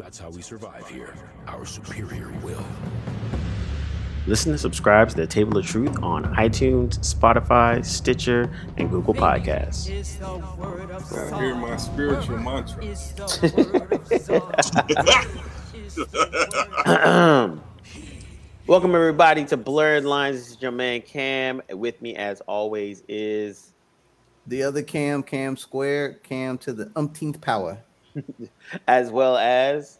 That's how we survive here. Our superior will. Listen and subscribe to the Table of Truth on iTunes, Spotify, Stitcher, and Google Podcasts. I hear my spiritual mantra. Welcome everybody to Blurred Lines. This is your man Cam. With me, as always, is the other Cam, Cam Square, Cam to the umpteenth power, as well as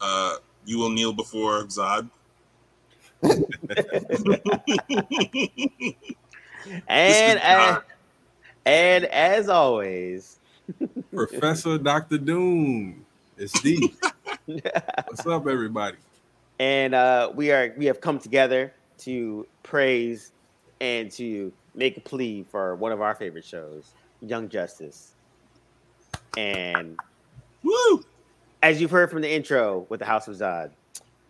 uh, you will kneel before Zod. and as, and as always, Professor Doctor Doom. It's Steve. What's up, everybody? And uh, we are we have come together to praise and to make a plea for one of our favorite shows, Young Justice. And woo! As you've heard from the intro with the House of Zod,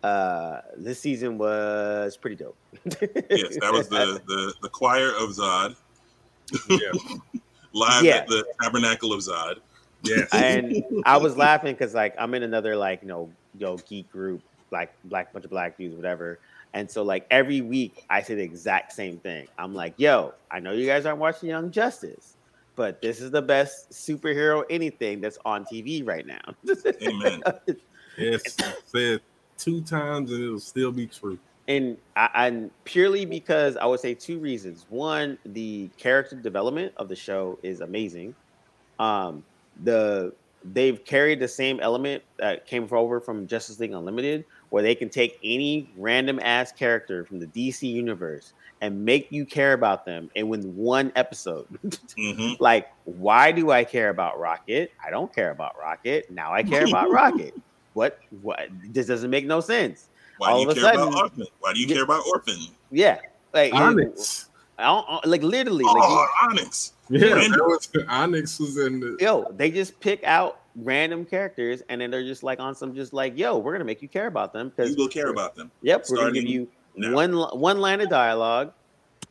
uh, this season was pretty dope. yes, that was the, the the choir of Zod. Yeah. Live yeah. at the Tabernacle of Zod. Yes. And I was laughing because like I'm in another like you know yo geek group, like black bunch of black dudes, whatever. And so like every week I say the exact same thing. I'm like, yo, I know you guys aren't watching Young Justice, but this is the best superhero anything that's on TV right now. Amen. yes, said two times and it'll still be true. And I, and purely because I would say two reasons. One, the character development of the show is amazing. Um, the they've carried the same element that came over from Justice League Unlimited, where they can take any random ass character from the DC universe and make you care about them and win one episode. Mm-hmm. like, why do I care about Rocket? I don't care about Rocket. Now I care about Rocket. What? What? This doesn't make no sense. Why All do you care sudden, about Orphan? Why do you care about Orphan? Yeah, like Onyx. I don't like literally. Oh, like, Onyx. Yeah, was, Onyx was in the. Yo, they just pick out random characters, and then they're just like on some, just like, yo, we're gonna make you care about them because you will care about them. Yep, we're gonna give you now. one one line of dialogue,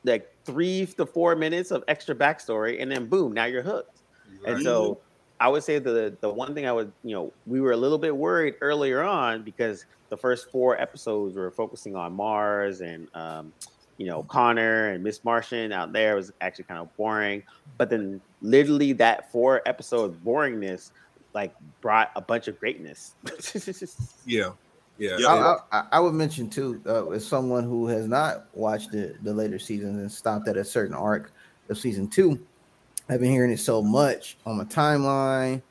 like three to four minutes of extra backstory, and then boom, now you're hooked. Right. And so, I would say the the one thing I would, you know, we were a little bit worried earlier on because the first four episodes were focusing on Mars and um, you know, Connor and Miss Martian out there was actually kind of boring. But then literally that four episode boringness like brought a bunch of greatness. yeah. Yeah, I, I, I, would mention too, uh, as someone who has not watched the, the later seasons and stopped at a certain arc of season two, I've been hearing it so much on my timeline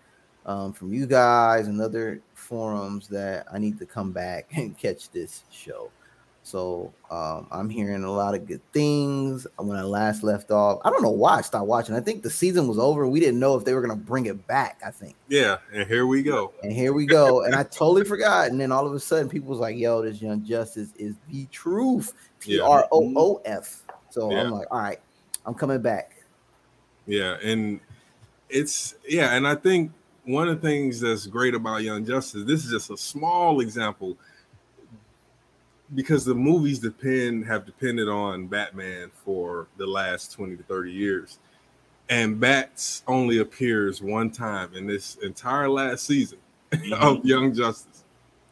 um, from you guys and other forums that I need to come back and catch this show. So um, I'm hearing a lot of good things. When I last left off, I don't know why I stopped watching. I think the season was over. We didn't know if they were gonna bring it back. I think. Yeah, and here we go. And here we go. and I totally forgot. And then all of a sudden, people was like, "Yo, this Young Justice is the truth." T R O O F. So yeah. I'm like, "All right, I'm coming back." Yeah, and it's yeah, and I think one of the things that's great about Young Justice, this is just a small example because the movies depend have depended on Batman for the last 20 to 30 years. And Bats only appears one time in this entire last season mm-hmm. of Young Justice.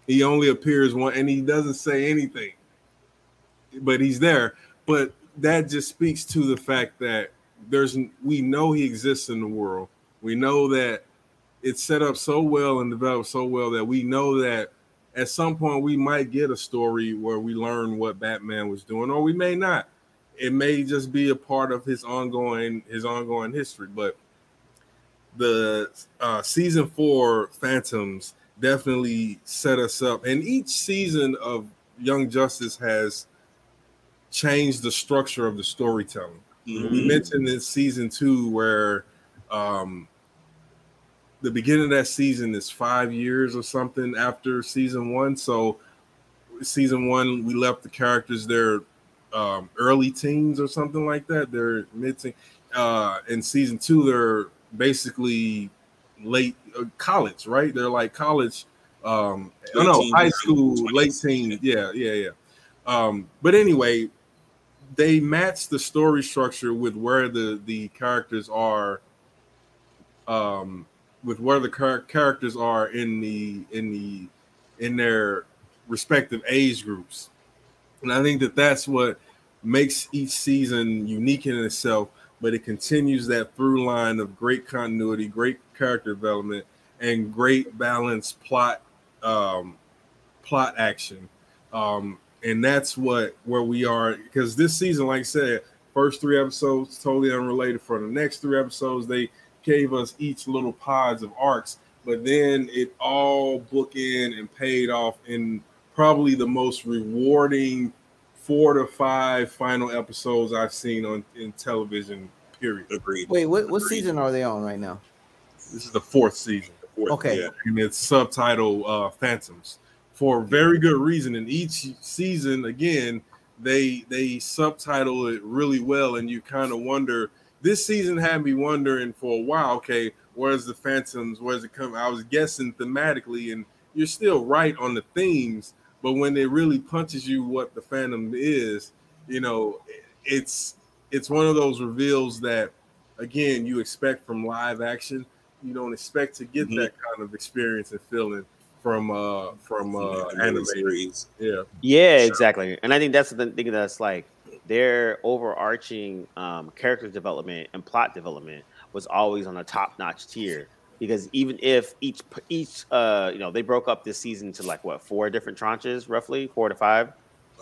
He only appears one and he doesn't say anything. But he's there. But that just speaks to the fact that there's we know he exists in the world. We know that it's set up so well and developed so well that we know that at some point we might get a story where we learn what Batman was doing, or we may not. It may just be a part of his ongoing his ongoing history. But the uh, season four Phantoms definitely set us up, and each season of Young Justice has changed the structure of the storytelling. Mm-hmm. We mentioned in season two where um, the beginning of that season is five years or something after season one. So season one, we left the characters their um, early teens or something like that. They're mid teen. Uh, in season two, they're basically late uh, college, right? They're like college. Um, oh no, high school, 20s. late teen. Yeah, yeah, yeah. Um, but anyway, they match the story structure with where the the characters are um with where the char- characters are in the in the in their respective age groups, and I think that that's what makes each season unique in itself. But it continues that through line of great continuity, great character development, and great balanced plot um, plot action. Um, and that's what where we are because this season, like I said, first three episodes totally unrelated. For the next three episodes, they gave us each little pods of arcs, but then it all book in and paid off in probably the most rewarding four to five final episodes I've seen on in television. Period. Agreed. Wait, what, what Agreed. season are they on right now? This is the fourth season. Fourth, Okay. yeah. and it's subtitle uh, Phantoms for very good reason. And each season, again, they they subtitle it really well, and you kind of wonder. This season had me wondering for a while. Okay, where's the Phantoms? Where's it come? I was guessing thematically, and you're still right on the themes. But when it really punches you what the Phantom is, you know, it's it's one of those reveals that again you expect from live action you don't expect to get Mhm. that kind of experience and feeling from uh from uh Animated anime. series. Yeah. Yeah, Sure. exactly. And I think that's the thing that's like their overarching um, character development and plot development was always on a top notch tier. Because even if each each uh you know they broke up this season to like what four different tranches roughly four to five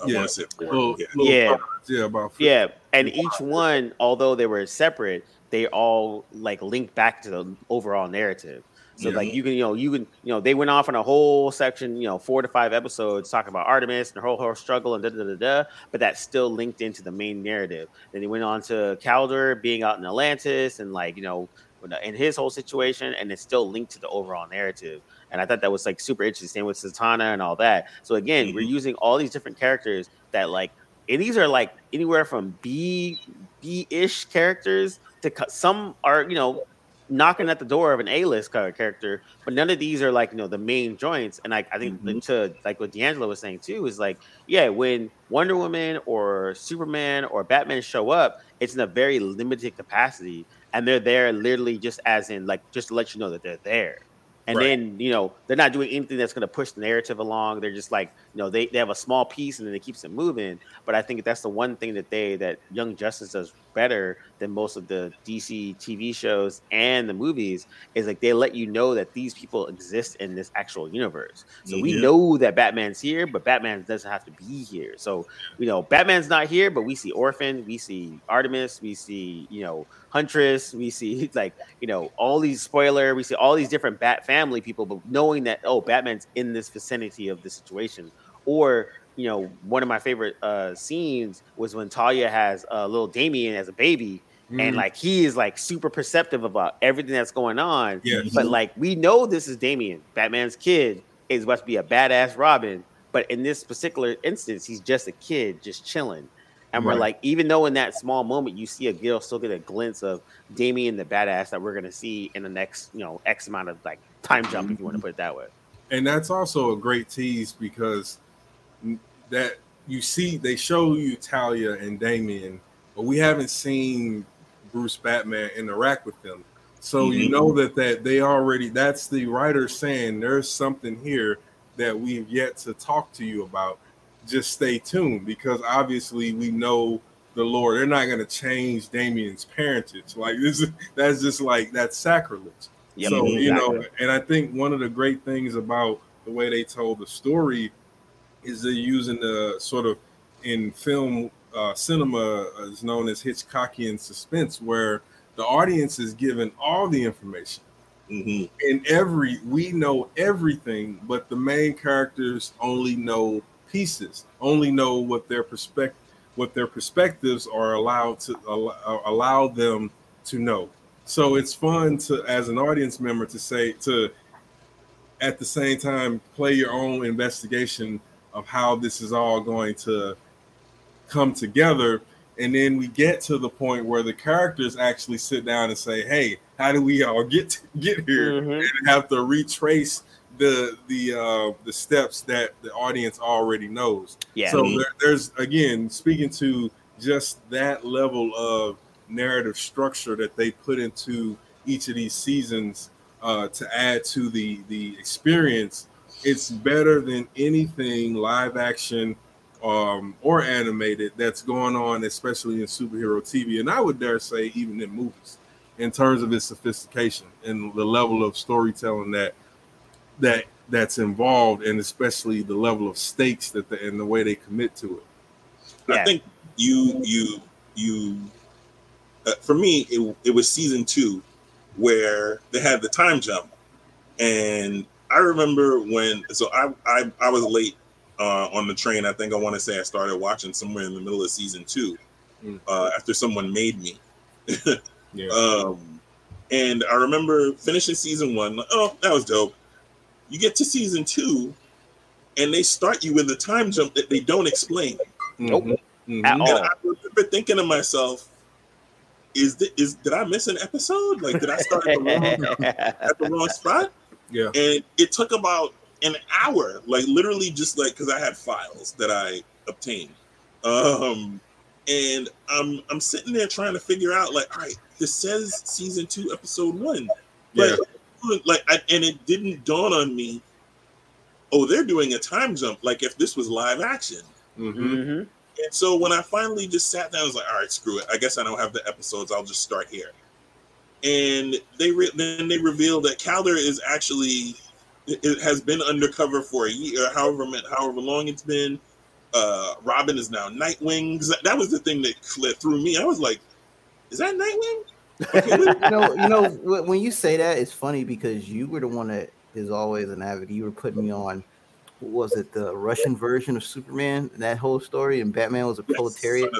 I Yeah. want to say four. Little, yeah. little Yeah. pods, yeah, about 50. Yeah, and each one, although they were separate, they all like link back to the overall narrative. So Yeah. like you can, you know, you can, you know, they went off on a whole section, you know, four to five episodes talking about Artemis and her whole, whole struggle and da da da da. But that still linked into the main narrative. Then they went on to Kaldur being out in Atlantis and like you know, in his whole situation, and it's still linked to the overall narrative. And I thought that was like super interesting. Same with Zatanna and all that. So again, we're Mhm. using all these different characters that like and these are like anywhere from B B ish characters to some are you know knocking at the door of an A list character, but none of these are like you know the main joints. And like I think Mhm. to like what D'Angelo was saying too is like yeah, when Wonder Woman or Superman or Batman show up, it's in a very limited capacity, and they're there literally just as in like just to let you know that they're there. And Right. then you know they're not doing anything that's going to push the narrative along. They're just like you know they, they have a small piece and then it keeps it moving. But I think that's the one thing that they that Young Justice does better than most of the DC TV shows and the movies is like they let you know that these people exist in this actual universe. So we know that Batman's here, but Batman doesn't have to be here. So you know Batman's not here, but we see Orphan, we see Artemis, we see you know Huntress, we see like you know all these spoiler, we see all these different Bat family people, but knowing that oh Batman's in this vicinity of the situation, or you know one of my favorite uh scenes was when Talia has uh, little Damian as a baby, Mm-hmm. and like he is like super perceptive about everything that's going on. Yes. But like we know this is Damian, Batman's kid is about to be a badass Robin, but in this particular instance, he's just a kid, just chilling. And we're like, even though in that small moment you see a girl still get a glimpse of Damian the badass that we're gonna see in the next, you know, X amount of like time jump, if you want to put it that way. and that's also a great tease because that you see they show you Talia and Damian, but we haven't seen Bruce Batman interact with them. So you Mhm. know that that they already that's the writer saying there's something here that we've yet to talk to you about. Just stay tuned because obviously we know the Lord. They're not going to change Damian's parentage. Like this is that's just like that's sacrilege. Yep, so you know, and I think one of the great things about the way they told the story is they're using the sort of in film uh, cinema is known as Hitchcockian suspense, where the audience is given all the information. Mhm. In every, we know everything, but the main characters only know pieces, only know what their perspective, what their perspectives are allowed to allow, allow them to know. So it's fun to, as an audience member, to say to, at the same time, play your own investigation of how this is all going to come together. And then we get to the point where the characters actually sit down and say, "Hey, how do we all get to, get here?" Mhm. And have to retrace the the uh, the steps that the audience already knows. Yeah. So there, there's again speaking to just that level of narrative structure that they put into each of these seasons uh, to add to the the experience, it's better than anything live action um, or animated that's going on, especially in superhero TV, and I would dare say even in movies, in terms of its sophistication and the level of storytelling that that that's involved, and especially the level of stakes that the, and the way they commit to it. I think you you you uh, for me it, it was season two where they had the time jump and i remember when so i i, I was late uh, on the train i think i want to say i started watching somewhere in the middle of season two mm. uh, after someone made me yeah. um, and i remember finishing season one like, oh that was dope you get to season two and they start you with a time jump that they don't explain nope Mm-hmm. and I remember thinking to myself, is the, is did I miss an episode? Like, did I start at the wrong, at the wrong spot? Yeah. And it took about an hour, like literally just like because I had files that I obtained. Um, and I'm I'm sitting there trying to figure out like, all right, this says season two, episode one, but yeah. like, I, and it didn't dawn on me. Oh, they're doing a time jump, like if this was live action. Mm-hmm. Mm-hmm. And so when I finally just sat down, I was like, all right, screw it. I guess I don't have the episodes. I'll just start here. And they re- then they reveal that Kaldur is actually it has been undercover for a year, however however long it's been. Uh, Robin is now Nightwing. That was the thing that threw me. I was like, is that Nightwing? Okay, you know, you know, when you say that, it's funny because you were the one that is always an avid. You were putting me on was it the Russian version of Superman? That whole story, and Batman was a yes, proletariat.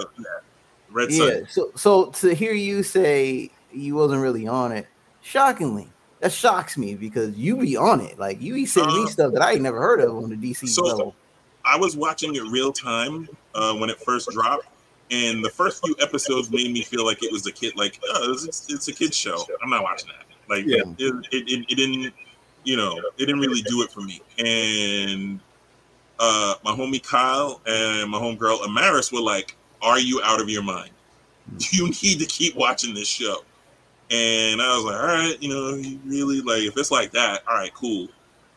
Red yeah. So, so to hear you say you wasn't really on it, shockingly, that shocks me because you be on it. Like you be sending uh, me stuff that I ain't never heard of on the DC so, level. I was watching it real time uh, when it first dropped, and the first few episodes made me feel like it was a kid. Like, oh, it's, it's a kid's show. I'm not watching that. Like, yeah. it, it, it, it didn't you know, it didn't really do it for me. And uh, my homie Kyle and my homegirl Amaris were like, "Are you out of your mind? You need to keep watching this show." And I was like, "All right, you know, really like if it's like that, all right, cool."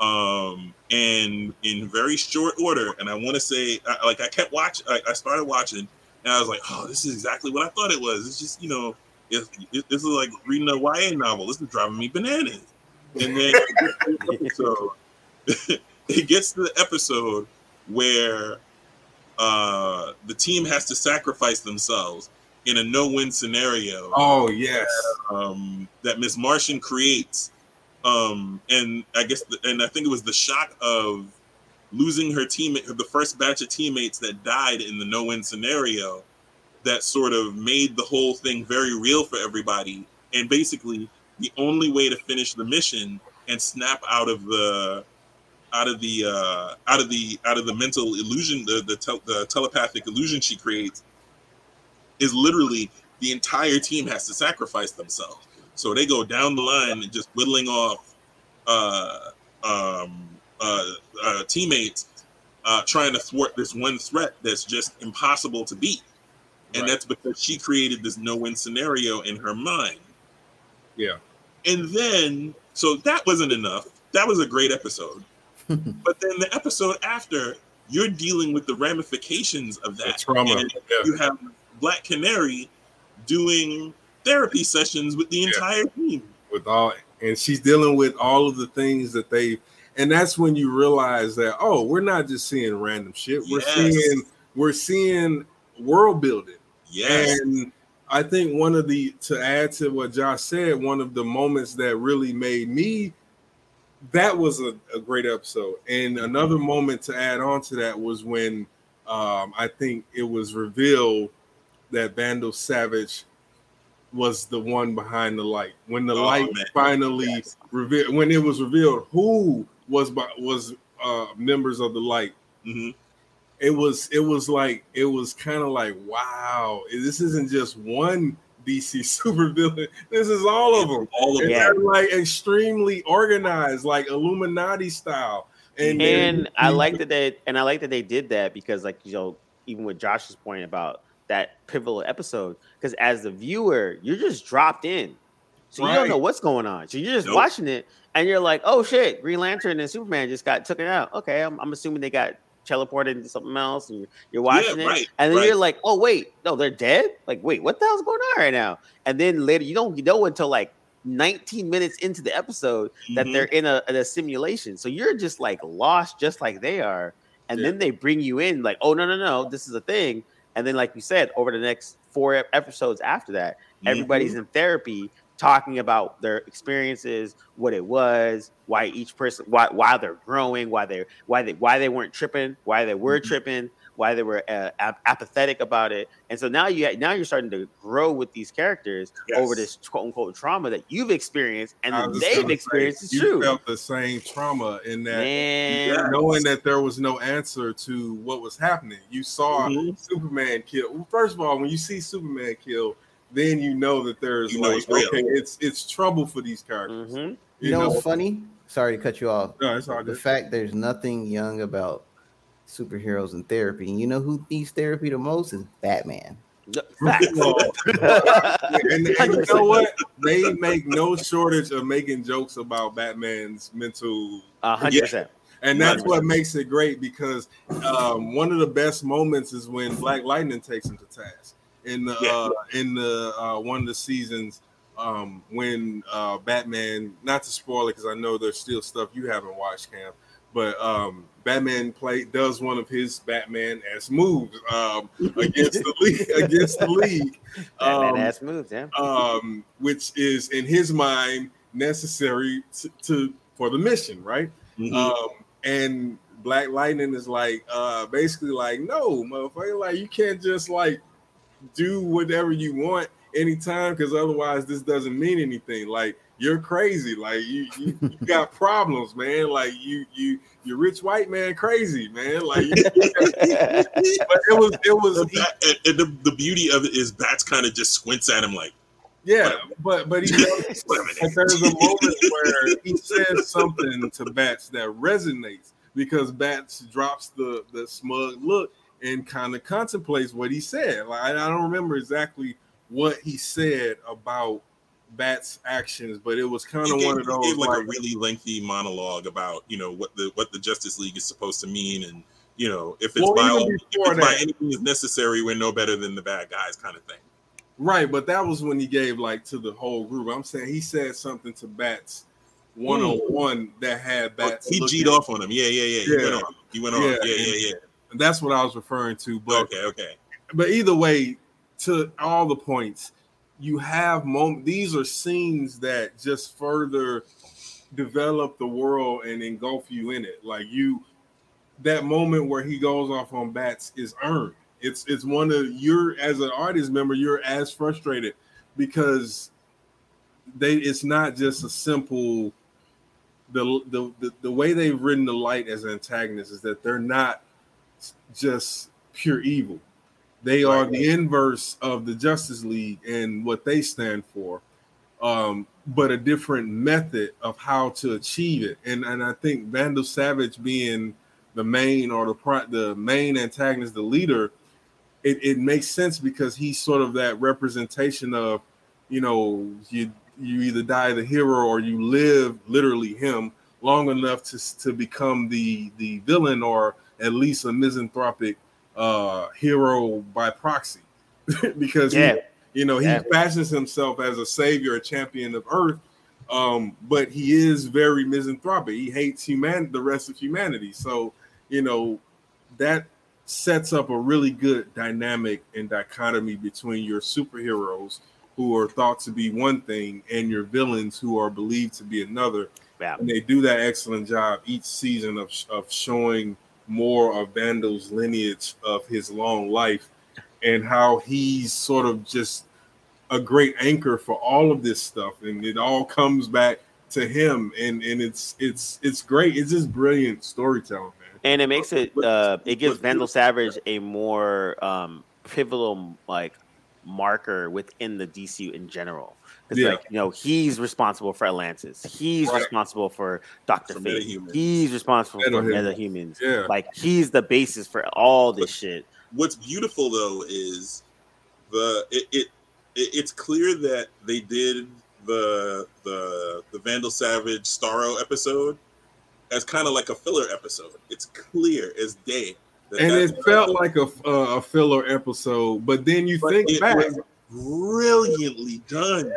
Um, and in very short order, and I want to say, I, like I kept watching, I, started watching, and I was like, "Oh, this is exactly what I thought it was." It's just, you know, it, it, this is like reading a YA novel. This is driving me bananas and then so it gets to the episode where uh, the team has to sacrifice themselves in a no-win scenario. Oh yes, that, um, that Miss Martian creates, um, and I guess, the, and I think it was the shock of losing her teammate, the first batch of teammates that died in the no-win scenario, that sort of made the whole thing very real for everybody, and basically the only way to finish the mission and snap out of the out of the uh, out of the out of the mental illusion, the the, te- the telepathic illusion she creates, is literally the entire team has to sacrifice themselves. So they go down the line and just whittling off uh, um, uh, uh, teammates, uh, trying to thwart this one threat that's just impossible to beat. And right. that's because she created this no-win scenario in her mind. Yeah. And then, so that wasn't enough. That was a great episode. but then the episode after, you're dealing with the ramifications of that. trauma. Yeah. You have Black Canary doing therapy sessions with the yeah. entire team. With all, and she's dealing with all of the things that they, and that's when you realize that oh, we're not just seeing random shit. We're yes. seeing we're seeing world building. Yes. And I think one of the to add to what Josh said, one of the moments that really made me that was a, a great episode. And another moment to add on to that was when um, I think it was revealed that Vandal Savage was the one behind the light. When the oh, light man. finally yes. revealed, when it was revealed who was was uh, members of the light. Mm-hmm it was it was like it was kind of like wow this isn't just one dc supervillain this is all of them all of them like extremely organized like illuminati style and and i like that they and i like that they did that because like you know even with josh's point about that pivotal episode because as the viewer you're just dropped in So you don't know what's going on. So you're just Nope. watching it and you're like, oh shit, Green Lantern and Superman just got taken out. Okay, I'm, I'm assuming they got teleported into something else and you're, you're watching it. right, and then right. you're like, oh wait, no, they're dead? Like, wait, what the hell's going on right now? And then later you don't know until like 19 minutes into the episode that Mhm. they're in a, in a simulation. So you're just like lost just like they are. And Yeah. then they bring you in like, oh no, no, no, this is a thing. And then, like you said, over the next four episodes after that, Mhm. everybody's in therapy talking about their experiences, what it was, why each person, why why they're growing, why they why they why they weren't tripping, why they were Mhm. tripping, why they were uh, ap- apathetic about it. And so now you now you're starting to grow with these characters over this quote unquote trauma that you've experienced and I that was just they've say, experienced. It's you true, felt the same trauma in that man. Knowing that there was no answer to what was happening. You saw Mhm. Superman kill. Well, First of all, when you see Superman kill, then you know that there's You know like it's real. okay, it's it's trouble for these characters. Mhm. You know what's funny? Sorry to cut you off. No, it's all The fact there's nothing young about superheroes and therapy. And you know who needs therapy the most is Batman. And, and you know what? They make no shortage of making jokes about Batman's mental A hundred percent. And that's what makes it great because um, one of the best moments is when Black Lightning takes him to task in the Yeah. uh, in the uh, one of the seasons um, when uh, Batman. Not to spoil it because I know there's still stuff you haven't watched, Cam. But um, Batman play does one of his Batman ass moves um, against the league against the league, Batman um, ass moves, yeah. um, which is in his mind necessary to, to for the mission, right? Mhm. Um, and Black Lightning is like, uh, basically like, no, motherfucker, like you can't just like do whatever you want anytime because otherwise this doesn't mean anything. Like you're crazy, like you, you, you got problems, man. Like you you you're rich white man crazy, man. Like you, but it was it was The, bat- and- and the, the beauty of it is Bats kind of just squints at him like, yeah, but but he knows Wait a minute. But there's a moment where he says something to Bats that resonates because Bats drops the the smug look and kind of contemplates what he said. Like I don't remember exactly what he said about Bats' actions, but it was kind of gave, one of he those gave like, like, a really lengthy monologue about you know what the what the Justice League is supposed to mean, and you know if it's Well, by all, if it's by anything is necessary, we're no better than the bad guys, kind of thing. right. But that was when he gave like to the whole group. I'm saying he said something to Bats one on one that had Bats. Oh, he G'd off on him. Yeah, yeah, yeah. He Yeah. went on. He went on. Yeah, Yeah, yeah, yeah. That's what I was referring to. But Okay, okay. but either way, to all the points, you have moment. These are scenes that just further develop the world and engulf you in it. Like you, that moment where he goes off on bats is earned. It's it's one of you're as an artist member, you're as frustrated because they it's not just a simple the the the, the way they've written the light as antagonists is that they're not just pure evil. They are Right. the inverse of the Justice League and what they stand for, um, but a different method of how to achieve it. And and I think Vandal Savage being the main or the pri- the main antagonist, the leader, it, it makes sense because he's sort of that representation of, you know, you you either die the hero or you live literally him long enough to to become the the villain or at least a misanthropic uh hero by proxy. Because he- you know he Yeah. fashions himself as a savior a champion of earth um but he is very misanthropic. He hates human the rest of humanity. So you know that sets up a really good dynamic and dichotomy between your superheroes who are thought to be one thing and your villains who are believed to be another. Yeah. and they do that excellent job each season of, of showing more of Vandal's lineage of his long life and how he's sort of just a great anchor for all of this stuff. And it all comes back to him. And and it's it's it's great. It's just brilliant storytelling man. And it makes it uh it gives Vandal Savage a more um pivotal like marker within the DCU in general. It's Yeah. like you know he's responsible for Atlantis. He's Right. responsible for Doctor Fate. He's responsible for Metahumans. humans. yeah Like he's the basis for all this shit. What's beautiful though is the it, it, it it's clear that they did the the the Vandal Savage Starro episode as kind of like a filler episode. It's clear as day. that and it felt like a, uh, a filler episode, but then you But think it back, was brilliantly done.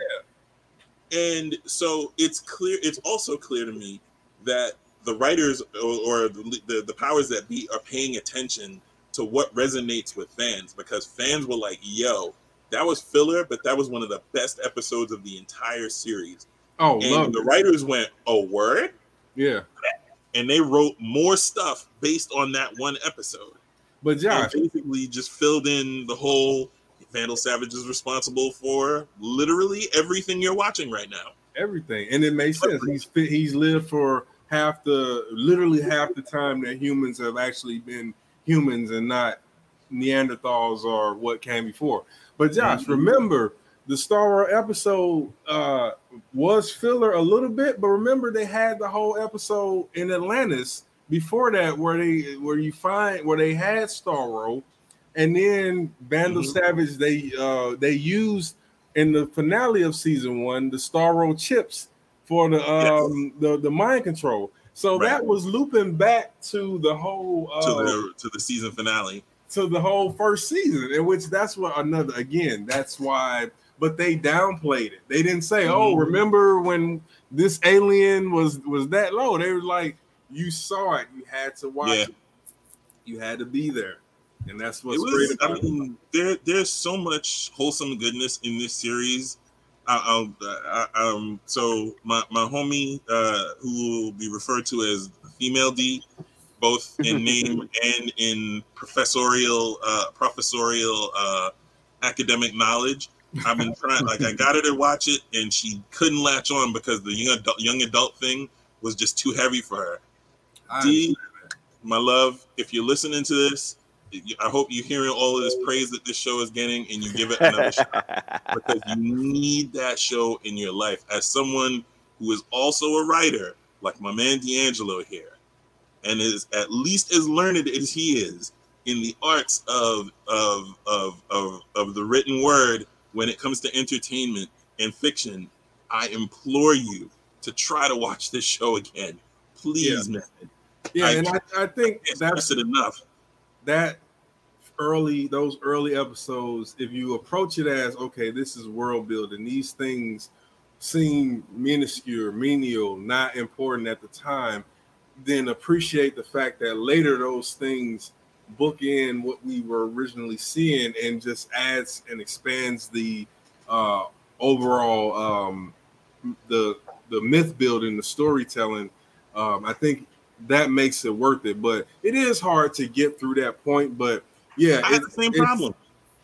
And so it's clear. It's also clear to me that the writers or, or the, the the powers that be are paying attention to what resonates with fans because fans were like, "Yo, that was filler, but that was one of the best episodes of the entire series." oh, and the it. writers went, "Oh, word," yeah. and they wrote more stuff based on that one episode. But and basically just filled in the whole Vandal Savage is responsible for literally everything you're watching right now. everything, and it makes sense. He's fit, he's lived for half the, literally half the time that humans have actually been humans and not Neanderthals or what came before. But Josh, Mhm. remember the Starro episode uh, was filler a little bit, but remember they had the whole episode in Atlantis before that, where they where you find where they had Starro, and then Vandal Mhm. Savage they uh, they used in the finale of season one the Starro chips for the um the the mind control. So Right. that was looping back to the whole uh, to the to the season finale. to the whole first season, in which that's what another again, that's why, but they downplayed it. They didn't say, Oh, Mhm. remember when this alien was was that low? They were like, You saw it, you had to watch Yeah. it, you had to be there. And that's what's was. great I about it. mean, there there's so much wholesome goodness in this series. I, I, I, um, so my my homie, uh, who will be referred to as female D, both in name and in professorial, uh, professorial, uh, academic knowledge. I've been trying, like, I got her to watch it, and she couldn't latch on because the young adult, young adult thing was just too heavy for her. I D, my love, if you're listening to this, I hope you're hearing all of this praise that this show is getting, and you give it another shot because you need that show in your life. As someone who is also a writer, like my man D'Angelo here, and is at least as learned as he is in the arts of of of of, of the written word when it comes to entertainment and fiction, I implore you to try to watch this show again. Please, man. yeah, I and I, I think It's that's it enough. That early those early episodes if you approach it as okay this is world building these things seem minuscule menial not important at the time then appreciate the fact that later those things book in what we were originally seeing and just adds and expands the uh overall um the the myth building the storytelling. Um i think that makes it worth it but it is hard to get through that point but yeah I had the same it's- problem.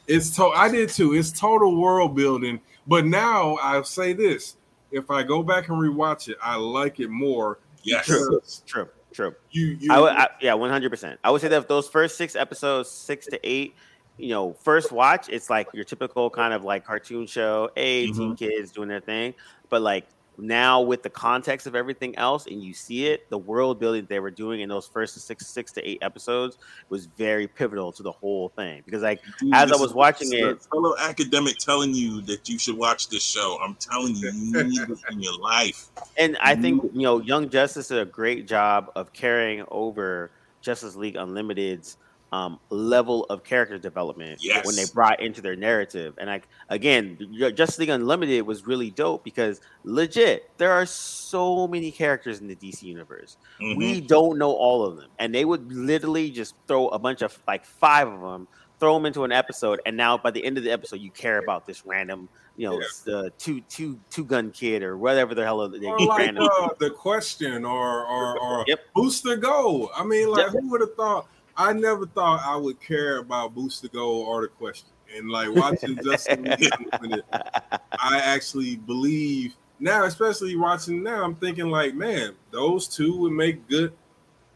it's to I did too. It's total world building. But now I'll say this: if I go back and rewatch it, I like it more. Yes. because true, true. You, you, I would, I, yeah, one hundred percent. I would say that if those first six episodes, six to eight, you know, first watch, it's like your typical kind of like cartoon show, hey, teen mm-hmm. kids doing their thing. But like now with the context of everything else, and you see it, the world building they were doing in those first six, six to eight episodes was very pivotal to the whole thing. Because like Dude, as I was watching it- fellow academic telling you that you should watch this show. I'm telling you, you need this in your life. And I think you know, Young Justice did a great job of carrying over Justice League Unlimited's um, level of character development Yes. when they brought into their narrative. And like again, Ju- Justice League Unlimited was really dope because legit, there are so many characters in the DC universe. Mhm. We don't know all of them, and they would literally just throw a bunch of like five of them. Throw them into an episode, and now by the end of the episode, you care about this random, you know, Yeah. s- uh, two two two gun kid or whatever the hell they or like uh, the question or or or Yep. Booster Gold. I mean, like Yep. who would have thought? I never thought I would care about Booster Gold or the question. And like watching Justin Unlimited, I actually believe now, especially watching now, I'm thinking like, man, those two would make good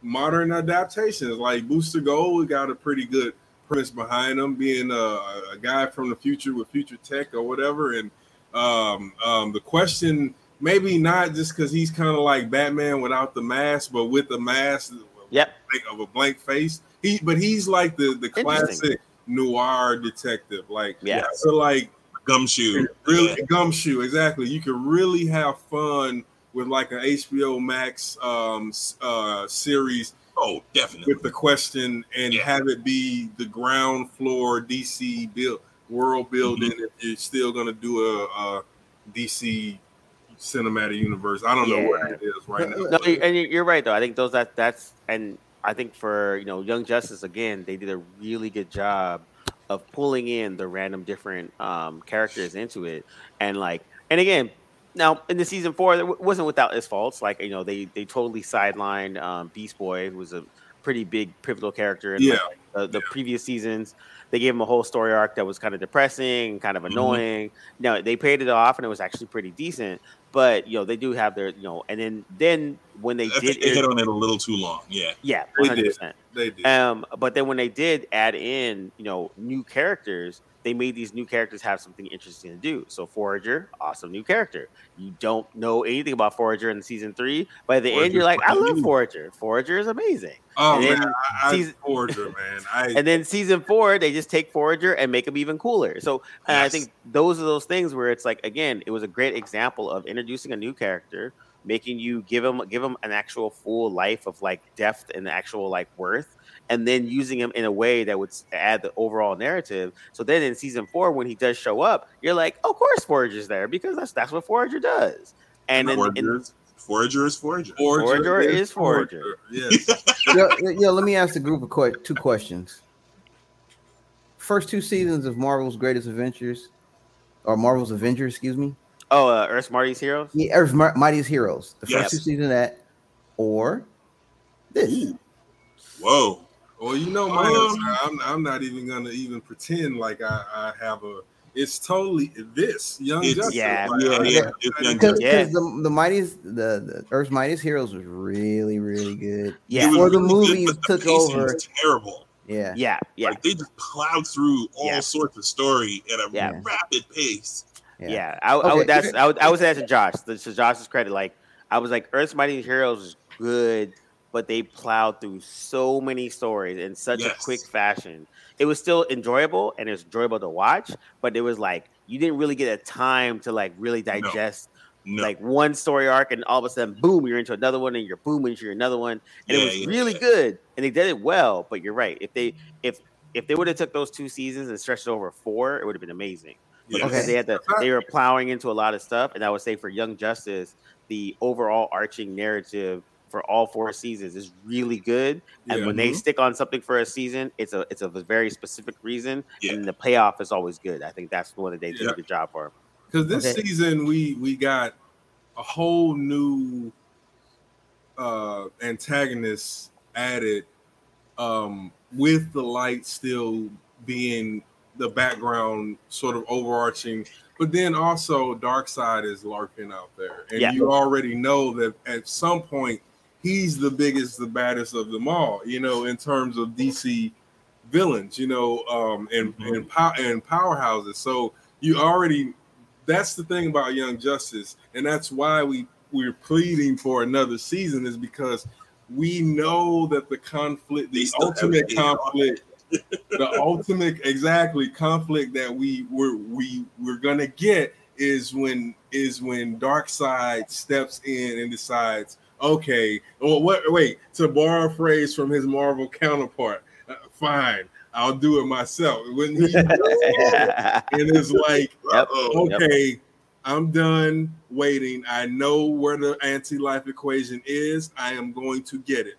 modern adaptations. Like Booster Gold we got a pretty good premise behind him, being a, a guy from the future with future tech or whatever. And um, um, the question, maybe not just because he's kind of like Batman without the mask, but with the mask Yep. like, of a blank face. He, but he's like the the classic noir detective. Like, Yeah. so like Gumshoe. Really, Yeah. gumshoe. Exactly. You can really have fun with like an HBO Max um, uh, series Oh, definitely. with the question and Yeah. have it be the ground floor DC build world building. Mm-hmm. If you're still gonna do a, a DC cinematic universe, I don't know what Yeah. it is right now. No, and you- you're right though. I think those that that's and I think for you know Young Justice again, they did a really good job of pulling in the random different um, characters into it, and like and again. Now in the season four, it wasn't without its faults. Like you know, they they totally sidelined um, Beast Boy, who was a pretty big pivotal character in Yeah. like, the, the previous seasons. They gave him a whole story arc that was kind of depressing, kind of Mhm. annoying. No, they paid it off, and it was actually pretty decent. But you know, they do have their you know, and then then when they I did, they hit on it a little too long. Yeah. yeah, They one hundred did. percent. They did. Um, but then when they did add in, you know, new characters, they made these new characters have something interesting to do. So Forager, awesome new character. You don't know anything about Forager in season three. By the end, you're like, I love Forager. Forager is amazing. oh and man, I, I season- Forager, man. I And then season four, they just take Forager and make him even cooler. So and I think those are those things where it's like, again, it was a great example of introducing a new character, making you give him give him an actual full life of like depth and actual like worth, and then using him in a way that would add the overall narrative. So then in season four, when he does show up, you're like, of course Forager's there because that's that's what Forager does. And then in, Forager, is- Forager Forager. Forager is Forager. Yes. yo, yo, let me ask the group a que- two questions. First two seasons of Marvel's Greatest Adventures, or Marvel's Avengers, excuse me. oh, uh, Earth's Marty's Heroes. Yeah, Earth's Mi- Mightiest Heroes. The first two seasons of that, or this. Ooh. Whoa. Well, you know my Um, answer. I'm, I'm not even gonna even pretend like I, I have a. It's totally this young It's- Justice. yeah, Like, Yeah, yeah. Because Yeah. the, the mightiest, the, the Earth's Mightiest Heroes was really, really good. Yeah. It was Before the really good, movies but took pacing over. was terrible. Yeah. Yeah, yeah. Like they just plowed through all Yeah. sorts of story at a Yeah. rapid pace. Yeah, I, I Okay. would. That's I would. I would say that's to Josh. To Josh's credit, like I was like, Earth's Mighty Heroes was good, but they plowed through so many stories in such Yes. a quick fashion. It was still enjoyable and it's enjoyable to watch, but it was like you didn't really get a time to like really digest No. like one story arc, and all of a sudden, boom, you're into another one, and you're boom into another one, and Yeah, it was yeah, really yeah. good, and they did it well. But you're right. If they if if they would have took those two seasons and stretched it over four, it would have been amazing Yes. Okay. because they had to they were plowing into a lot of stuff and i would say for young justice the overall arching narrative for all four seasons is really good and Yeah. when they stick on something for a season it's a it's a very specific reason Yeah. and the payoff is always good i think that's one that they did a good job for Because this Okay. season we we got a whole new uh antagonist added um with the light still being the background sort of overarching but then also Darkseid is lurking out there and Yeah. you already know that at some point he's the biggest the baddest of them all you know in terms of dc villains you know um and Mhm. and, pow- and powerhouses so you already that's the thing about Young Justice, and that's why we we're pleading for another season is because we know that the conflict, the ultimate conflict, the ultimate exactly conflict that we we're we we're gonna get is when is when Darkseid steps in and decides, okay, well, what? Wait, to borrow a phrase from his Marvel counterpart, uh, fine, I'll do it myself. When he and it's like, Yep. Uh-oh. Yep. okay, I'm done waiting. I know where the anti-life equation is. I am going to get it.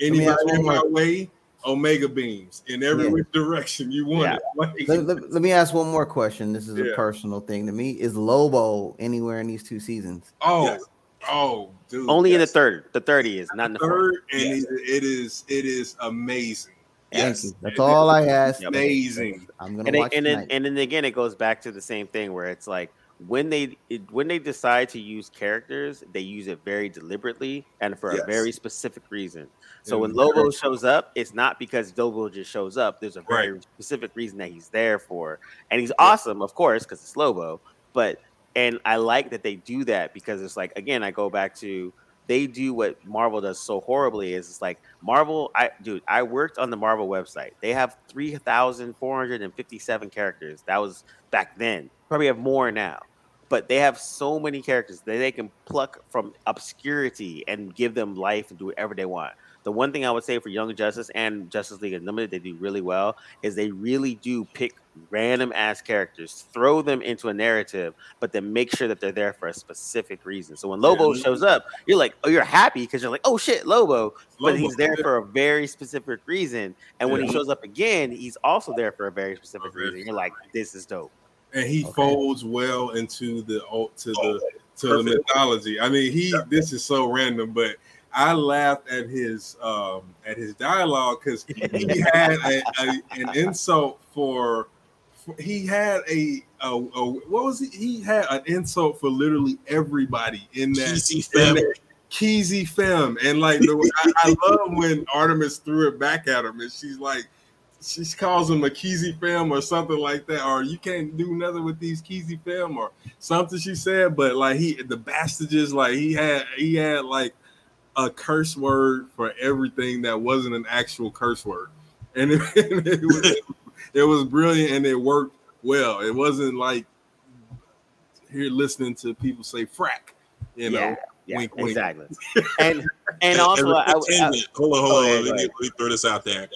me Anybody ask in my more- way, omega beams in every Yeah. direction you want Yeah. it. Like, Let, let- let me ask one more question. This is Yeah. a personal thing to me. Is Lobo anywhere in these two seasons? oh, Yes. Oh, dude. only in the third the 30 is not in the fourth third, and Yes. it- it is it is amazing. Yes. Thank you. That's all I asked. Yep. Amazing. I'm gonna and, they, watch and then and then again it goes back to the same thing where it's like when they it, when they decide to use characters they use it very deliberately and for Yes. a very specific reason so when very lobo shows up it's not because lobo just shows up there's a very Right. specific reason that he's there for and he's awesome of course because it's lobo but and i like that they do that because it's like again i go back to they do what Marvel does so horribly is it's like Marvel. I dude, I worked on the Marvel website. They have three thousand four hundred and fifty-seven characters. That was back then. Probably have more now, but they have so many characters that they can pluck from obscurity and give them life and do whatever they want. The one thing I would say for Young Justice and Justice League Unlimited, they do really well is they really do pick random ass characters, throw them into a narrative, but then make sure that they're there for a specific reason. So when Lobo Yeah. shows up, you're like, oh, you're happy because you're like, oh shit, Lobo, but Lobo, he's there yeah. for a very specific reason. And when he shows up again, he's also there for a very specific A reason. You're like, this is dope. and he Okay. folds well into the oh, to the to the mythology. I mean, he this is so random, but I laughed at his um at his dialogue because he had a, a, an insult for, for he had a, a, a what was he? He had an insult for literally everybody in that Cheesy fam, Keezy femme, and like the, I, I love when Artemis threw it back at him, and she's like, she calls him a Keezy fam or something like that, or you can't do nothing with these Keezy fam or something she said. But like he, the bastages, like he had, he had like a curse word for everything that wasn't an actual curse word, and it, and it was it was brilliant and it worked well. It wasn't like here listening to people say frack, you know. yeah, yeah, wink, wink. exactly. and and also, a I, quick I, tangent. hold on, hold Oh, on. yeah, let, me, ahead. let me throw this out there.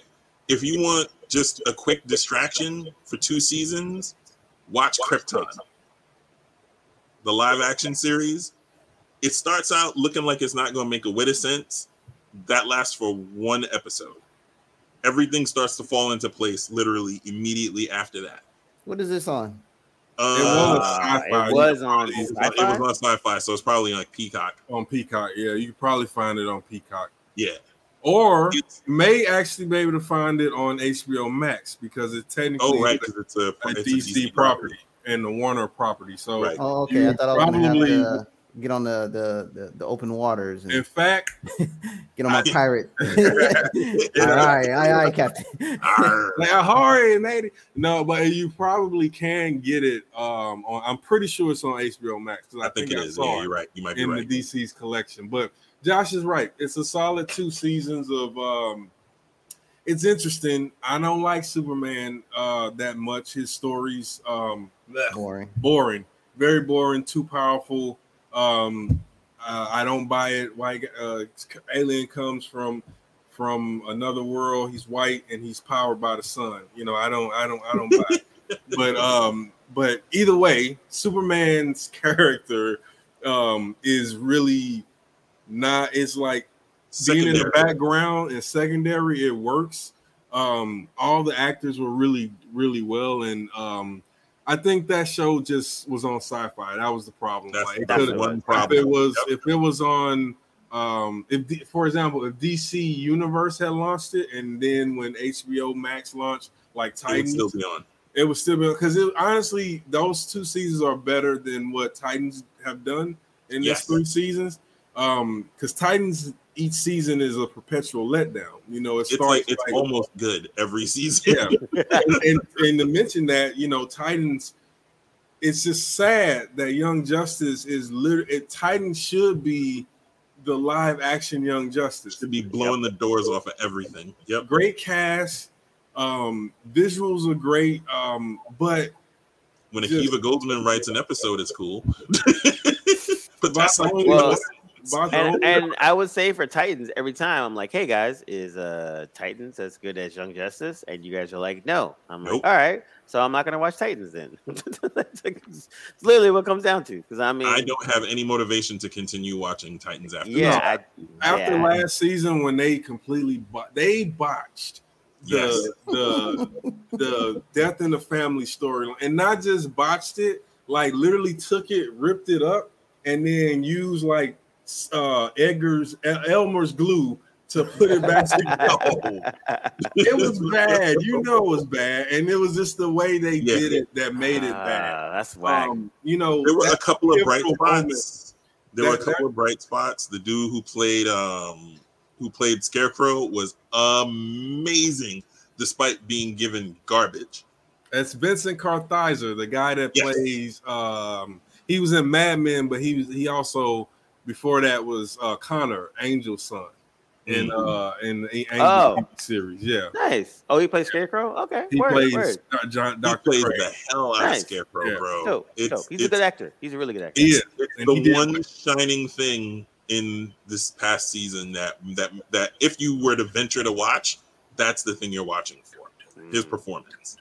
If you want just a quick distraction for two seasons, watch Krypton, the live action series. It starts out looking like it's not going to make a whit of sense. That lasts for one episode. Everything starts to fall into place literally immediately after that. What is this on? Uh, was uh, sci-fi. it was on It was- it was on sci-fi, so it's probably on like Peacock. on Peacock. Yeah, you can probably find it on Peacock, Yeah, or It's- may actually be able to find it on HBO Max because it's technically oh right, because it's a, a it's a DC, property and the Warner property. So, Right. Oh, okay. I You thought I was gonna have probably- to get on the the the, the open waters and in fact, get on my I- pirate. all right, aye, aye, Captain. Arr. like Ahari made it. No, but you probably can get it. Um, on I'm pretty sure it's on HBO Max because I think it is. saw Yeah, you're right. You might be in right. the DC's collection. But Josh is right. It's a solid two seasons of um it's interesting. I don't like Superman uh that much. His stories um Boring. boring, very boring, too powerful. Um uh, I don't buy it. White uh alien comes from from another world. He's white and he's powered by the sun. You know, I don't I don't I don't buy it. But um but either way, Superman's character um is really not it's like being in the background and secondary it works um all the actors were really really well and um i think that show just was on sci-fi that was the problem That's, Like, it that's could've- one if it was Yep. if it was on um if for example if dc universe had launched it and then when hbo max launched like Titans It would still be on. it would still be because it, honestly those two seasons are better than what titans have done in Yes. this three seasons um because titans each season is a perpetual letdown you know it It's like it's like- almost good every season. yeah and, and, and to mention that you know titans it's just sad that young justice is literally it titans should be the live action young justice to be blowing the doors off of everything. Yep. great cast um visuals are great um but When Just- Akiva Goldsman writes an episode, it's cool. but that's like Well, about the and, and I would say for Titans, every time I'm like, "Hey guys, is uh Titans as good as Young Justice?" And you guys are like, "No." I'm Nope. like, "All right, so I'm not gonna watch Titans then." it's, literally what it comes down to. Because I mean, I don't have any motivation to continue watching Titans after yeah, this. I, after yeah. last season when they completely bo- they botched the Yes. the the death in the family storyline and not just botched it like literally took it ripped it up and then used like uh edgar's elmer's glue to put it back together it was bad you know it was bad and it was just the way they Yeah. did it that made it bad Ah, that's why. um you know There were a couple of bright pivotal moment. spots. There were a That- couple of bright spots. The dude who played um who played Scarecrow was amazing, despite being given garbage. That's Vincent Kartheiser, the guy that Yes. plays. Um, he was in Mad Men, but he was he also before that was uh, Connor, Angel's son, in Mhm. uh in the Angel Oh. Series. Yeah, Nice. Oh, he plays Scarecrow. Okay. he word, plays word. John He Doctor plays the hell out Nice. of Scarecrow, Yeah. bro. Dope, It's, dope. He's a good actor. He's a really good actor. He is. the he did- one shining thing in this past season that that that if you were to venture to watch, that's the thing you're watching for. His Mm. performance.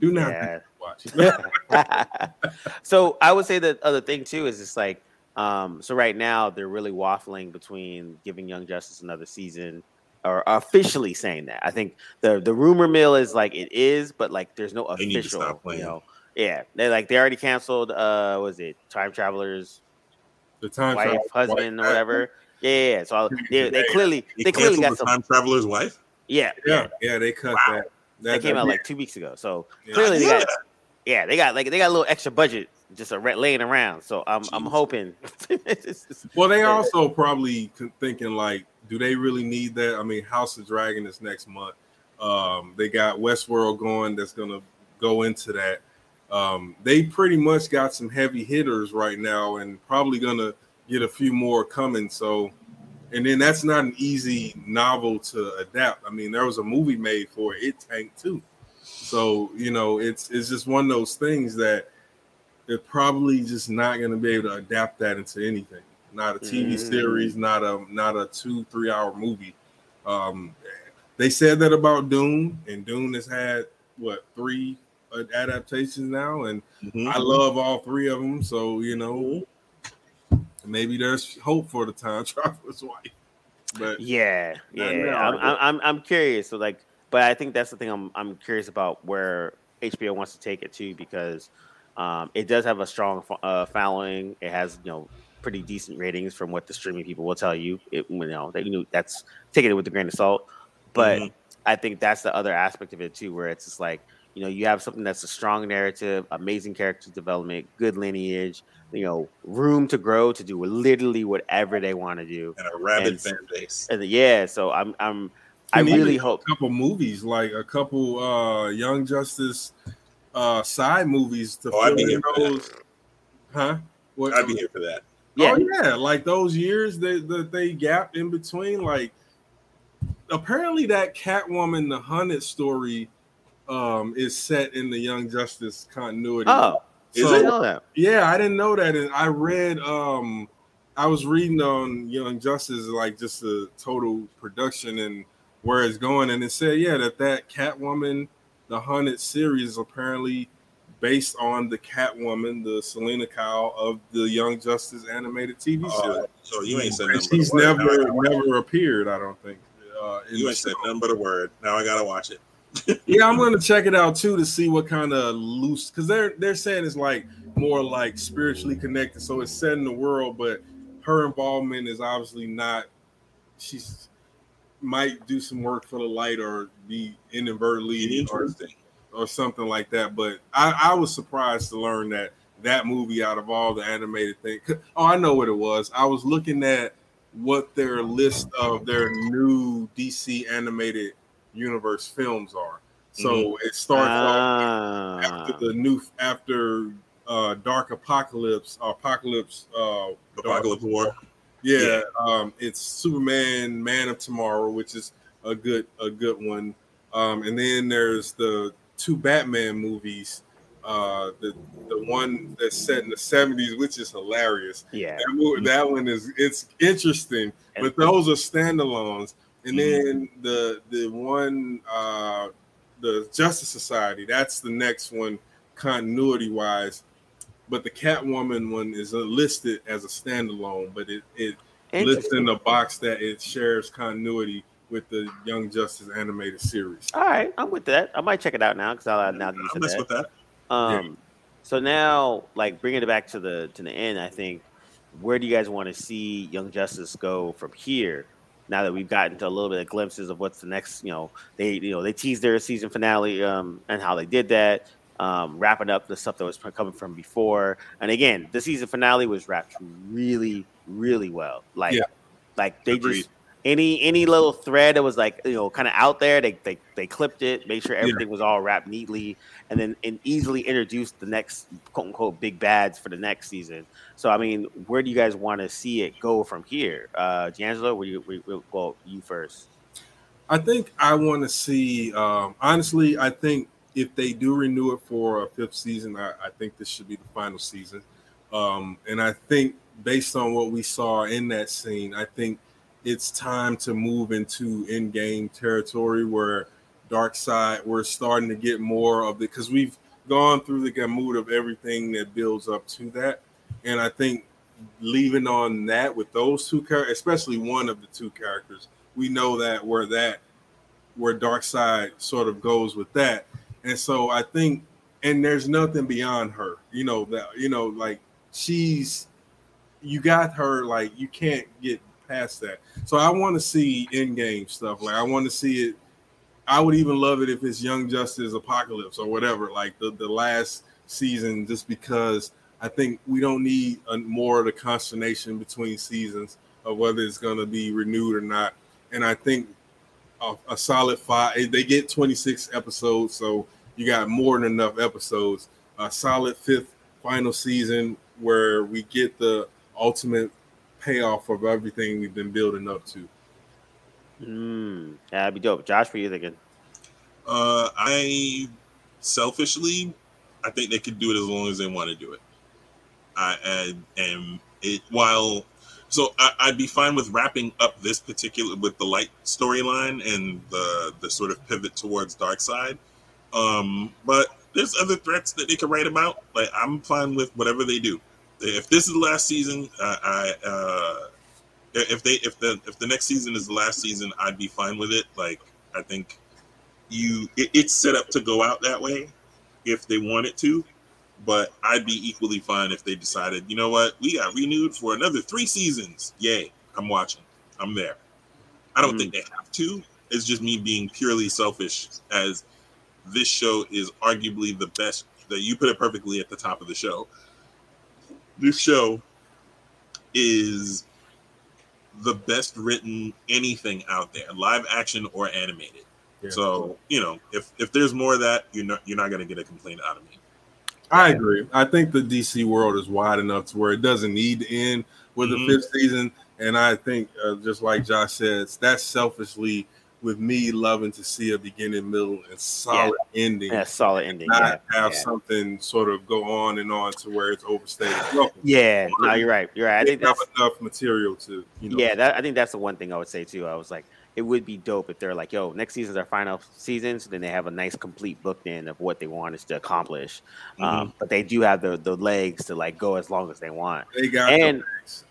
Do not Yeah. watch. so I would say the other thing too is it's like um so right now they're really waffling between giving Young Justice another season or officially saying that. I think the the rumor mill is like it is, but like there's no They need to official. You know, yeah, they like they already canceled. Uh, was it Time Travelers The time wife, travel- husband, or wife- whatever? Yeah, yeah. So they, they clearly He they clearly got some. time traveler's wife. Yeah, Yeah, yeah, they cut Wow. that. that came out like two weeks ago. So Yeah. clearly they got yeah they got like they got a little extra budget just a re- laying around. So I'm I'm hoping. Well, they also probably thinking like, do they really need that? I mean, House of Dragon is next month. Um, they got Westworld going. That's gonna go into that. Um, they pretty much got some heavy hitters right now, and probably gonna get a few more coming. So, and then that's not an easy novel to adapt. I mean, there was a movie made for it, it tanked too. So you know, it's it's just one of those things that they're probably just not going to be able to adapt that into anything. Not a TV Mm. series, not a not a two three hour movie. Um, they said that about Dune, and Dune has had what three adaptations now, and Mhm. I love all three of them. So you know, maybe there's hope for the time traveler's wife. But Yeah, yeah. I'm, I'm, I'm, I'm curious. So like, but I think that's the thing. I'm, I'm curious about where HBO wants to take it to because um, it does have a strong uh, following. It has you know pretty decent ratings from what the streaming people will tell you. It, you know, that you know that's taking it with a grain of salt. But Mhm. I think that's the other aspect of it too, where it's just like you know you have something that's a strong narrative, amazing character development, good lineage. You know, room to grow to do literally whatever they want to do. and a rabid fan base. And yeah, so I'm I'm I And even really hope a couple movies, like a couple uh Young Justice uh side movies to Oh, I'd fill be in here for that. those. Huh? What, I'd be here for that. yeah. Oh yeah, like those years that, that they gapped in between. Like apparently that Catwoman the Hunted story um is set in the Young Justice continuity. Oh, Is it? know that. Yeah, I didn't know that. And I read um I was reading on Young Justice like just a total production and where it's going, and it said, yeah, that that Catwoman, the Hunted series is apparently based on the Catwoman, the Selina Kyle of the Young Justice animated TV Oh, series. so you ain't said And nothing she's never Now I gotta watch it. never appeared, I don't think. Uh, You ain't said show. nothing but a word. Now I gotta watch it. Yeah, I'm gonna check it out too to see what kind of loose because they're they're saying it's like more like spiritually connected, so it's set in the world, but her involvement is obviously not. She's might do some work for the light or be inadvertently or, Interesting. or something like that. But I, I was surprised to learn that that movie out of all the animated things. Oh, I know what it was. I was looking at what their list of their new DC animated universe films are. So it starts off Ah, after the new after uh Dark Apocalypse, Apocalypse uh Apokolips War. Yeah, Yeah. um, it's Superman, Man of Tomorrow, which is a good a good one. Um, and then there's the two Batman movies. Uh, the the one that's set in the 70s, which is hilarious. yeah. That, movie, that one is it's interesting, but those are standalones. And then the the one uh, the Justice Society, that's the next one continuity wise. But the Catwoman one is listed as a standalone, but it it lists in the box that it shares continuity with the Young Justice animated series. All right, I'm with that. I might check it out now because I'll now I'll that. with that. Um, so now, like bringing it back to the to the end, I think where do you guys want to see Young Justice go from here? Now that we've gotten to a little bit of glimpses of what's the next, you know, they you know they teased their season finale um, and how they did that, um, wrapping up the stuff that was coming from before. And again, the season finale was wrapped really, really well. Like, Yeah. like they Agreed. just any any little thread that was like you know kind of out there, they, they they clipped it, made sure everything was all wrapped neatly, and then and easily introduced the next quote unquote big bads for the next season. So I mean, where do you guys want to see it go from here? Uh D'Angelo, where you where, well you first. I think I want to see. Um, honestly, I think if they do renew it for a fifth season, I, I think this should be the final season. Um, and I think based on what we saw in that scene, I think it's time to move into endgame territory where Darkseid we're starting to get more of it because we've gone through the gamut of everything that builds up to that and i think leaving on that with those two characters especially one of the two characters we know that where that where Darkseid sort of goes with that and so i think and there's nothing beyond her you know that you know like she's you got her like you can't get past that. So I want to see endgame stuff. Like I want to see it. I would even love it if it's Young Justice Apocalypse or whatever, like the, the last season, just because I think we don't need a, more of the consternation between seasons of whether it's going to be renewed or not. And I think a, a solid five, they get 26 episodes, so you got more than enough episodes. A solid fifth final season where we get the ultimate payoff of everything we've been building up to. Mm, that'd be dope. Josh, what are you thinking? Uh, I selfishly, I think they could do it as long as they want to do it. I and, it while so I, would be fine with wrapping up this particular with the light storyline and the the sort of pivot towards Darkseid. Um, but there's other threats that they could write about. Like I'm fine with whatever they do if this is the last season, uh, I uh, if they if the if the next season is the last season, I'd be fine with it. Like I think you it, it's set up to go out that way if they wanted to, but I'd be equally fine if they decided, you know what, we got renewed for another three seasons. Yay, I'm watching. I'm there. I don't mm. think they have to. It's just me being purely selfish as this show is arguably the best that you put it perfectly at the top of the show this show is the best written anything out there, live action or animated. Yeah. So you know, if if there's more of that, you're not you're not gonna get a complaint out of me. I agree. I think the DC world is wide enough to where it doesn't need to end with mm-hmm. the fifth season. And I think, uh, just like Josh says, that's selfishly with me loving to see a beginning, middle, and solid yeah. ending. Yeah, solid ending. Not yeah. have yeah. something sort of go on and on to where it's overstated. yeah, no, you're right. You're right. I think have enough material to, you know. Yeah, that, I think that's the one thing I would say too. I was like, it would be dope if they're like, yo, next season's our final season, so then they have a nice complete book in of what they want us to accomplish. Mm-hmm. Um, but they do have the the legs to like go as long as they want. They got and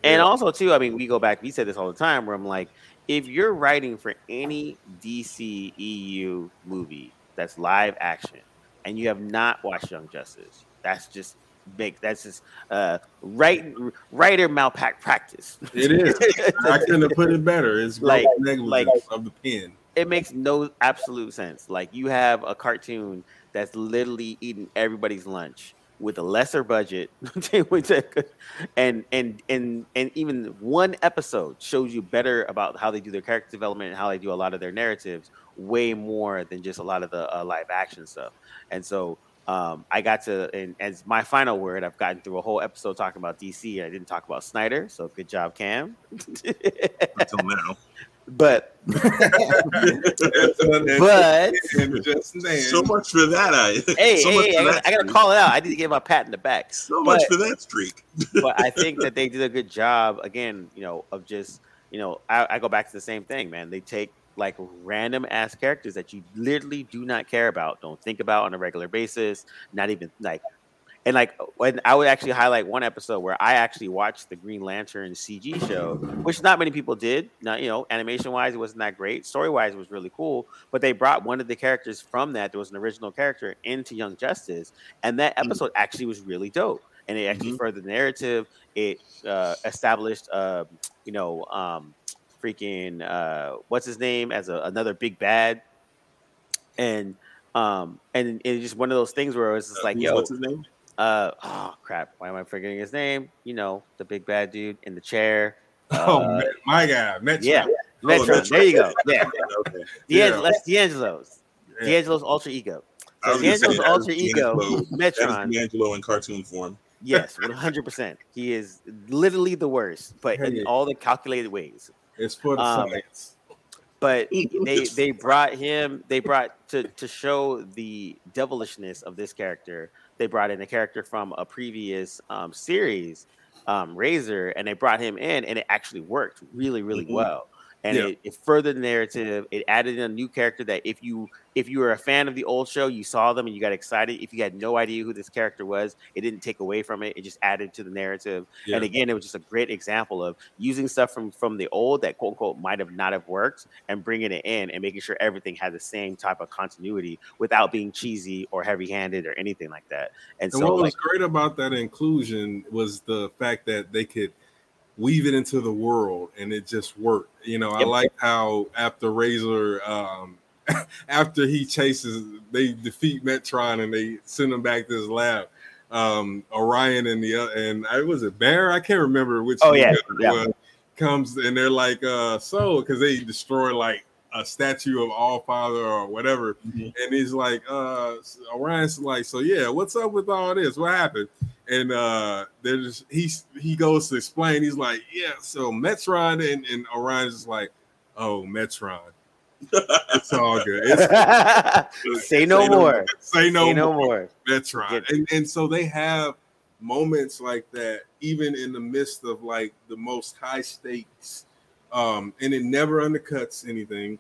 and also too, I mean, we go back, we said this all the time, where I'm like, if you're writing for any DC EU movie that's live action and you have not watched Young Justice, that's just big. That's just uh, right writer malpractice. It is. I couldn't have put it better. It's like like of the pen. It makes no absolute sense. Like you have a cartoon that's literally eating everybody's lunch with a lesser budget and and and and even one episode shows you better about how they do their character development and how they do a lot of their narratives way more than just a lot of the uh, live action stuff and so um, I got to, and as my final word, I've gotten through a whole episode talking about DC. I didn't talk about Snyder, so good job, Cam. Until now. But but so much for that. I hey, so hey, I, gotta, I, gotta call it out. I need to give my pat in the back. So but, much for that streak. but I think that they did a good job again, you know, of just you know, I, I go back to the same thing, man. They take like random ass characters that you literally do not care about, don't think about on a regular basis, not even like and like when I would actually highlight one episode where I actually watched the Green Lantern CG show, which not many people did. Not you know, animation wise, it wasn't that great. Story wise, it was really cool. But they brought one of the characters from that, there was an original character, into Young Justice, and that mm. episode actually was really dope. And it actually mm-hmm. furthered the narrative. It uh, established, uh, you know, um, freaking uh, what's his name as a, another big bad, and um, and it's just one of those things where it's just uh, like, yo, what's his name? Uh oh crap! Why am I forgetting his name? You know, the big bad dude in the chair. Oh, uh, oh, my god, Metro. Yeah, Metron. Metron. There you go. Yeah. Okay. Yeah. D'Angelo, that's D'Angelo's. Yeah. D'Angelo's alter ego. So was gonna say D'Angelo's that alter ego, D'Angelo. That is Metron. D'Angelo in cartoon form. Yes, one hundred percent. He is literally the worst, but in all the calculated ways. It's for the Um, science. But they they brought him. They brought to to show the devilishness of this character. They brought in a character from a previous um, series, um, Razer, and they brought him in, and it actually worked really really Mhm. well. And Yeah. it, it furthered the narrative. It added in a new character that if you if you were a fan of the old show, you saw them and you got excited. If you had no idea who this character was, it didn't take away from it. It just added to the narrative. Yeah. And again, it was just a great example of using stuff from from the old that quote unquote might have not have worked and bringing it in and making sure everything had the same type of continuity without being cheesy or heavy handed or anything like that. And, And so, what was like, great about that inclusion was the fact that they could weave it into the world and it just worked. You know, I like how after Razer, um, after he chases, they defeat Metron and they send him back to his lab. Um, Orion and the other, and I was it Bear? I can't remember which. Oh, yeah, one yeah. was, comes and they're like, uh, so because they destroy like a statue of All Father or whatever, Mhm. and he's like, uh, Orion's like, so yeah, what's up with all this? What happened? And uh, there's he's he goes to explain. He's like, yeah, so Metron and, and Orion's just like, oh, Metron. It's all good. It's, say no more. say no, say no more. more. That's right. Get- And and so they have moments like that, even in the midst of like the most high stakes. Um, and it never undercuts anything,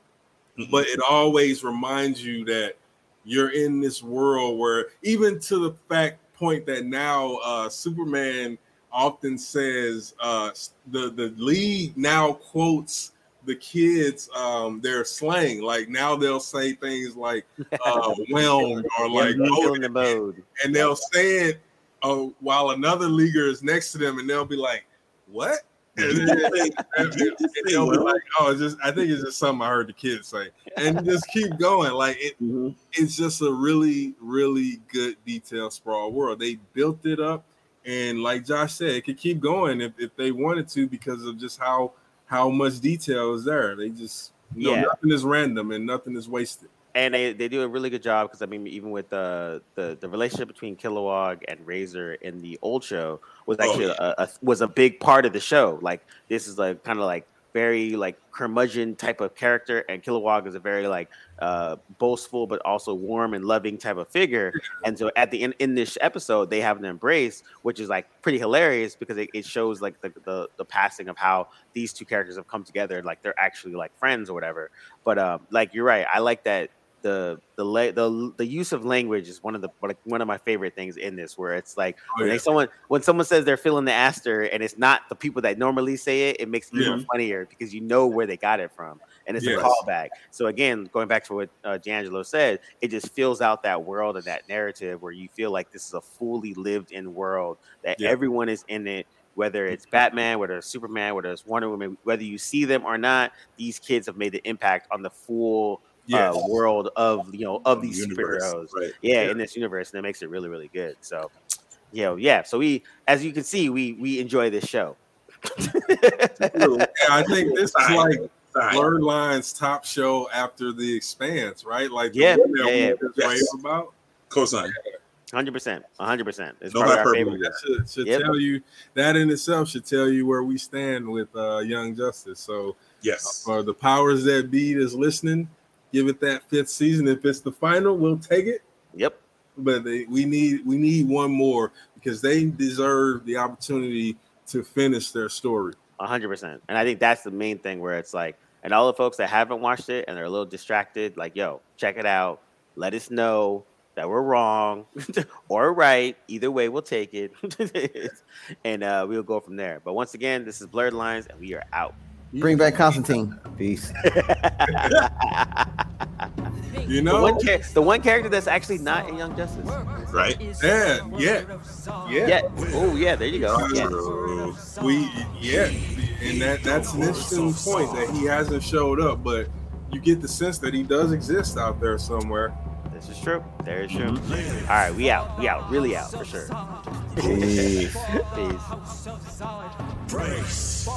Mhm. but it always reminds you that you're in this world where even to the fact point that now uh Superman often says uh the the league now quotes the kids um their slang like now they'll say things like uh whelmed or like oh, the mode. and they'll say it uh, while another leaguer is next to them, and they'll be like, "What?" And, then- and- and they'll be like, "Oh, just I think it's just something I heard the kids say," and just keep going. Like it, Mhm. it's just a really, really good detail sprawl world. They built it up, and like Josh said, it could keep going if, if they wanted to because of just how how much detail is there. They just you know Yeah. nothing is random and nothing is wasted. And they, they do a really good job because I mean even with the, the the relationship between Kilowog and Razer in the old show was Oh, actually yeah. a, a was a big part of the show. Like this is like kind of like very like curmudgeon type of character, and Kilowog is a very like uh, boastful but also warm and loving type of figure. And so at the end in this episode, they have an embrace, which is like pretty hilarious because it, it shows like the, the the passing of how these two characters have come together, like they're actually like friends or whatever. But um, like you're right, I like that the the la- the the use of language is one of the like one of my favorite things in this where it's like Oh, when yeah. someone when someone says they're feeling the aster and it's not the people that normally say it it makes it even funnier because you know where they got it from and it's Yes. a callback so again going back to what uh, D'Angelo said it just fills out that world and that narrative where you feel like this is a fully lived in world that Yeah. everyone is in it whether it's Batman, whether it's Superman, whether it's Wonder Woman, whether you see them or not, these kids have made the impact on the full Yes. uh, world of you know of these Universe, superheroes. right. Yeah, Yeah. in this universe, and it makes it really, really good. So, you know, yeah. So we, as you can see, we we enjoy this show. Yeah, I think this is like Fine. Blurred Lines top show after the expanse, right? Like Yeah, one that yeah, yeah. Yes. rave about. Cosign. Hundred percent, hundred percent. It's No probably our favorite. That should, should Yep. tell you that in itself should tell you where we stand with uh, Young Justice. So Yes. for the powers that be that's listening, give it that fifth season. If it's the final, we'll take it. Yep. But they, we need we need one more because they deserve the opportunity to finish their story. hundred percent. And I think that's the main thing where it's like, and all the folks that haven't watched it and they're a little distracted, like, yo, check it out. Let us know that we're wrong or right. Either way, we'll take it, and uh, we'll go from there. But once again, this is Blurred Lines, and we are out. Bring back Constantine. Peace. You The know, one, char- the one character that's actually not in Young Justice. Right. yeah, yeah, yeah. Yeah. Oh, yeah. There you go. Yeah. We yeah, and that that's an interesting point that he hasn't showed up, but you get the sense that he does exist out there somewhere. This is true. There is true. Mm-hmm. All right, we out. We out. Really out for sure. Peace. Peace. Brace